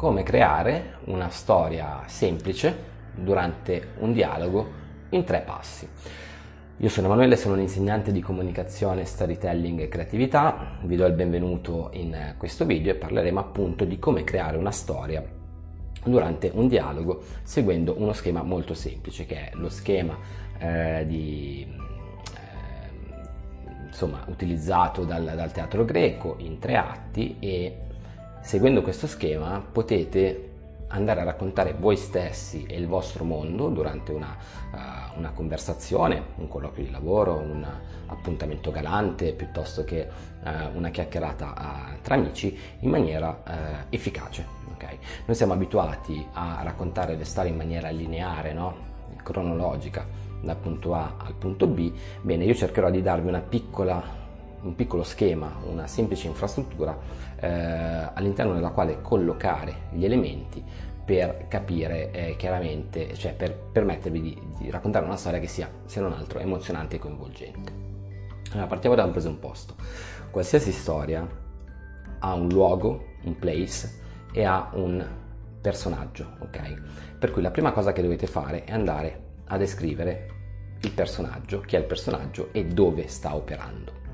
come creare una storia semplice durante un dialogo in tre passi. Io sono Emanuele, sono un insegnante di comunicazione, storytelling e creatività. Vi do il benvenuto in questo video e parleremo appunto di come creare una storia durante un dialogo seguendo uno schema molto semplice che è lo schema eh, di, eh, insomma, utilizzato dal, dal teatro greco in tre atti e seguendo questo schema potete andare a raccontare voi stessi e il vostro mondo durante una, uh, una conversazione, un colloquio di lavoro, un appuntamento galante piuttosto che uh, una chiacchierata uh, tra amici in maniera efficace. Okay? Noi siamo abituati a raccontare le storie in maniera lineare, no? cronologica, dal punto A al punto B. Bene, io cercherò di darvi una piccola un piccolo schema, una semplice infrastruttura eh, all'interno della quale collocare gli elementi per capire eh, chiaramente, cioè per permettervi di, di, raccontare una storia che sia, se non altro, emozionante e coinvolgente. Allora, partiamo da un presupposto. Qualsiasi storia ha un luogo, un place e ha un personaggio, ok? Per cui la prima cosa che dovete fare è andare a descrivere il personaggio, chi è il personaggio e dove sta operando.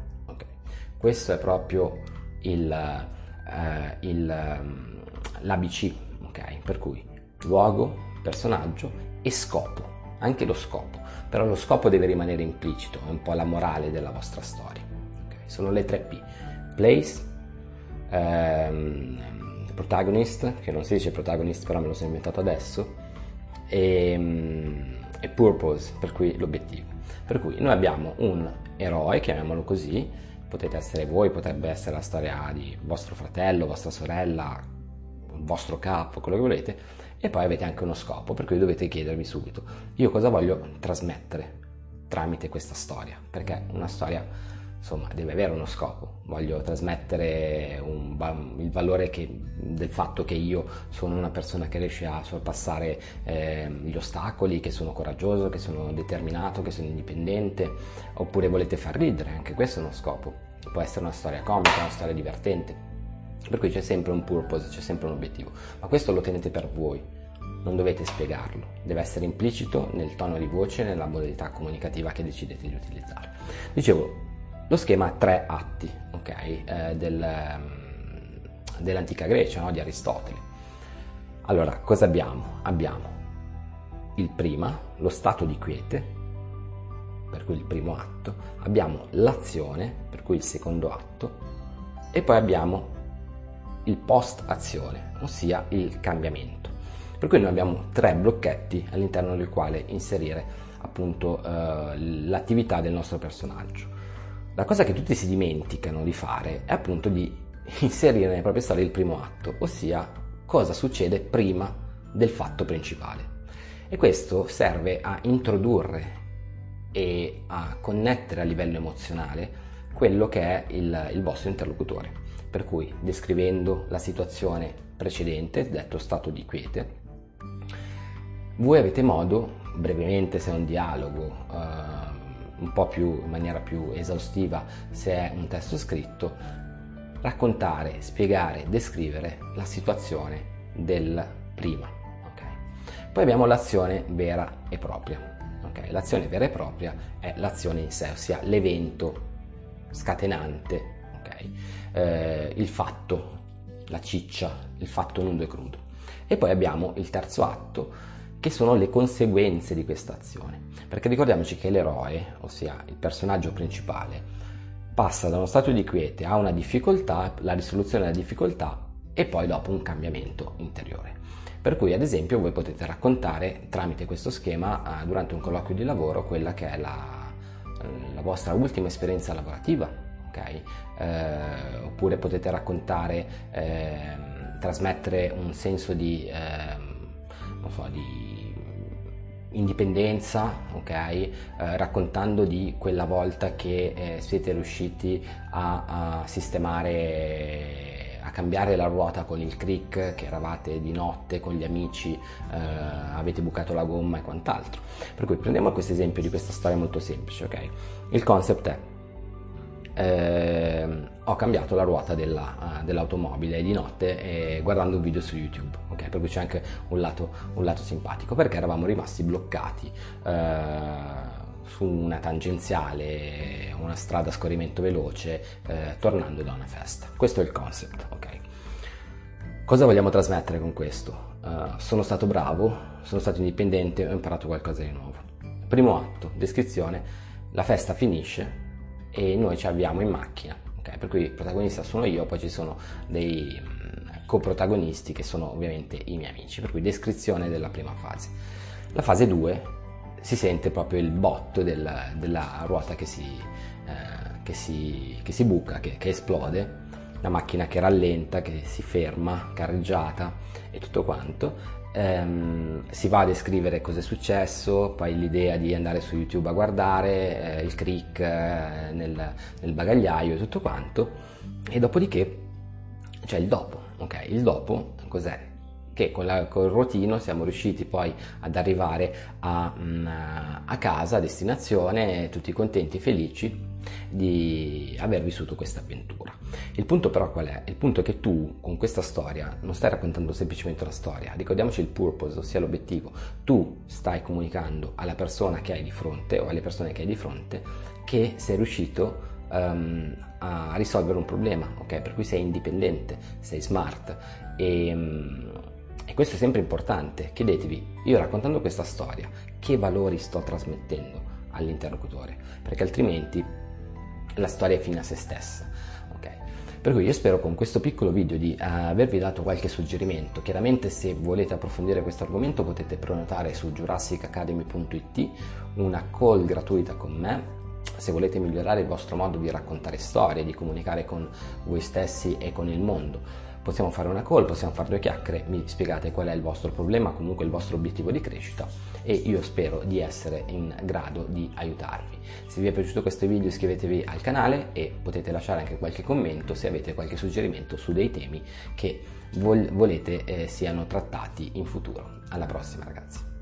Questo è proprio il, eh, il, ehm, l'ABC, ok? Per cui luogo, personaggio e scopo, anche lo scopo, però lo scopo deve rimanere implicito, è un po' la morale della vostra storia. Okay? Sono le tre P, place, ehm, protagonist, che non si dice protagonist però me lo sono inventato adesso, e, ehm, e purpose, per cui l'obiettivo. Per cui noi abbiamo un eroe, chiamiamolo così, potete essere voi, potrebbe essere la storia di vostro fratello, vostra sorella, il vostro capo, quello che volete, e poi avete anche uno scopo, per cui dovete chiedervi subito, io cosa voglio trasmettere tramite questa storia, perché una storia insomma deve avere uno scopo, voglio trasmettere un, il valore che, del fatto che io sono una persona che riesce a sorpassare eh, gli ostacoli, che sono coraggioso, che sono determinato, che sono indipendente, oppure volete far ridere, anche questo è uno scopo, può essere una storia comica, una storia divertente, per cui c'è sempre un purpose, c'è sempre un obiettivo, ma questo lo tenete per voi, non dovete spiegarlo, deve essere implicito nel tono di voce, nella modalità comunicativa che decidete di utilizzare. Dicevo, lo schema ha tre atti okay, eh, del, ehm, dell'antica Grecia, no? di Aristotele. Allora, cosa abbiamo? Abbiamo il prima, lo stato di quiete, per cui il primo atto, abbiamo l'azione, per cui il secondo atto, e poi abbiamo il post-azione, ossia il cambiamento. Per cui noi abbiamo tre blocchetti all'interno del quale inserire appunto eh, l'attività del nostro personaggio. La cosa che tutti si dimenticano di fare è appunto di inserire nelle proprie storie il primo atto, ossia cosa succede prima del fatto principale. E questo serve a introdurre e a connettere a livello emozionale quello che è il, il vostro interlocutore. Per cui descrivendo la situazione precedente, detto stato di quiete, voi avete modo, brevemente se è un dialogo, eh, un po' più in maniera più esaustiva se è un testo scritto, raccontare, spiegare, descrivere la situazione del prima. Okay? Poi abbiamo l'azione vera e propria. Okay? L'azione vera e propria è l'azione in sé, ossia l'evento scatenante, okay? eh, il fatto, la ciccia, il fatto nudo e crudo. E poi abbiamo il terzo atto, che sono le conseguenze di questa azione. Perché ricordiamoci che l'eroe, ossia il personaggio principale, passa da uno stato di quiete a una difficoltà, la risoluzione della difficoltà e poi dopo un cambiamento interiore. Per cui ad esempio voi potete raccontare tramite questo schema eh, durante un colloquio di lavoro quella che è la, la vostra ultima esperienza lavorativa, ok? Eh, oppure potete raccontare, eh, trasmettere un senso di, ehm, so, di indipendenza, ok? Eh, raccontando di quella volta che eh, siete riusciti a, a, sistemare, a cambiare la ruota con il crick, che eravate di notte con gli amici, eh, avete bucato la gomma e quant'altro. Per cui prendiamo questo esempio di questa storia molto semplice, ok? Il concept è eh, ho cambiato la ruota della, uh, dell'automobile di notte eh, guardando un video su YouTube, ok? Per cui c'è anche un lato, un lato simpatico, perché eravamo rimasti bloccati eh, su una tangenziale, una strada a scorrimento veloce, eh, tornando da una festa. Questo è il concept, ok? Cosa vogliamo trasmettere con questo? Uh, sono stato bravo, sono stato indipendente, ho imparato qualcosa di nuovo. Primo atto, descrizione, la festa finisce e noi ci avviamo in macchina, okay? per cui il protagonista sono io, poi ci sono dei mm, coprotagonisti che sono ovviamente i miei amici, per cui descrizione della prima fase. La fase 2 si sente proprio il botto del, della ruota che si, eh, che si, che si buca, che, che esplode la macchina che rallenta, che si ferma, carreggiata e tutto quanto. Ehm, si va a descrivere cosa è successo, poi l'idea di andare su YouTube a guardare, eh, il crick eh, nel, nel, bagagliaio e tutto quanto. E dopodiché c'è il dopo, ok? Il dopo cos'è? Che con, la, con, il ruotino siamo riusciti poi ad arrivare a, mm, a casa, a destinazione, tutti contenti felici di aver vissuto questa avventura. Il punto però qual è? Il punto è che tu con questa storia non stai raccontando semplicemente una storia, ricordiamoci il purpose, ossia l'obiettivo, tu stai comunicando alla persona che hai di fronte o alle persone che hai di fronte che sei riuscito um, a risolvere un problema, ok? Per cui sei indipendente, sei smart e... Um, e questo è sempre importante. Chiedetevi, io raccontando questa storia, che valori sto trasmettendo all'interlocutore? Perché altrimenti la storia è fine a se stessa. Per cui io spero con questo piccolo video di uh, avervi dato qualche suggerimento. Chiaramente se volete approfondire questo argomento potete prenotare su jurassicacademy.it una call gratuita con me se volete migliorare il vostro modo di raccontare storie, di comunicare con voi stessi e con il mondo possiamo fare una call, possiamo fare due chiacchiere, mi spiegate qual è il vostro problema, comunque il vostro obiettivo di crescita e io spero di essere in grado di aiutarvi. Se vi è piaciuto questo video iscrivetevi al canale e potete lasciare anche qualche commento se avete qualche suggerimento su dei temi che vol- volete eh, siano trattati in futuro. Alla prossima ragazzi.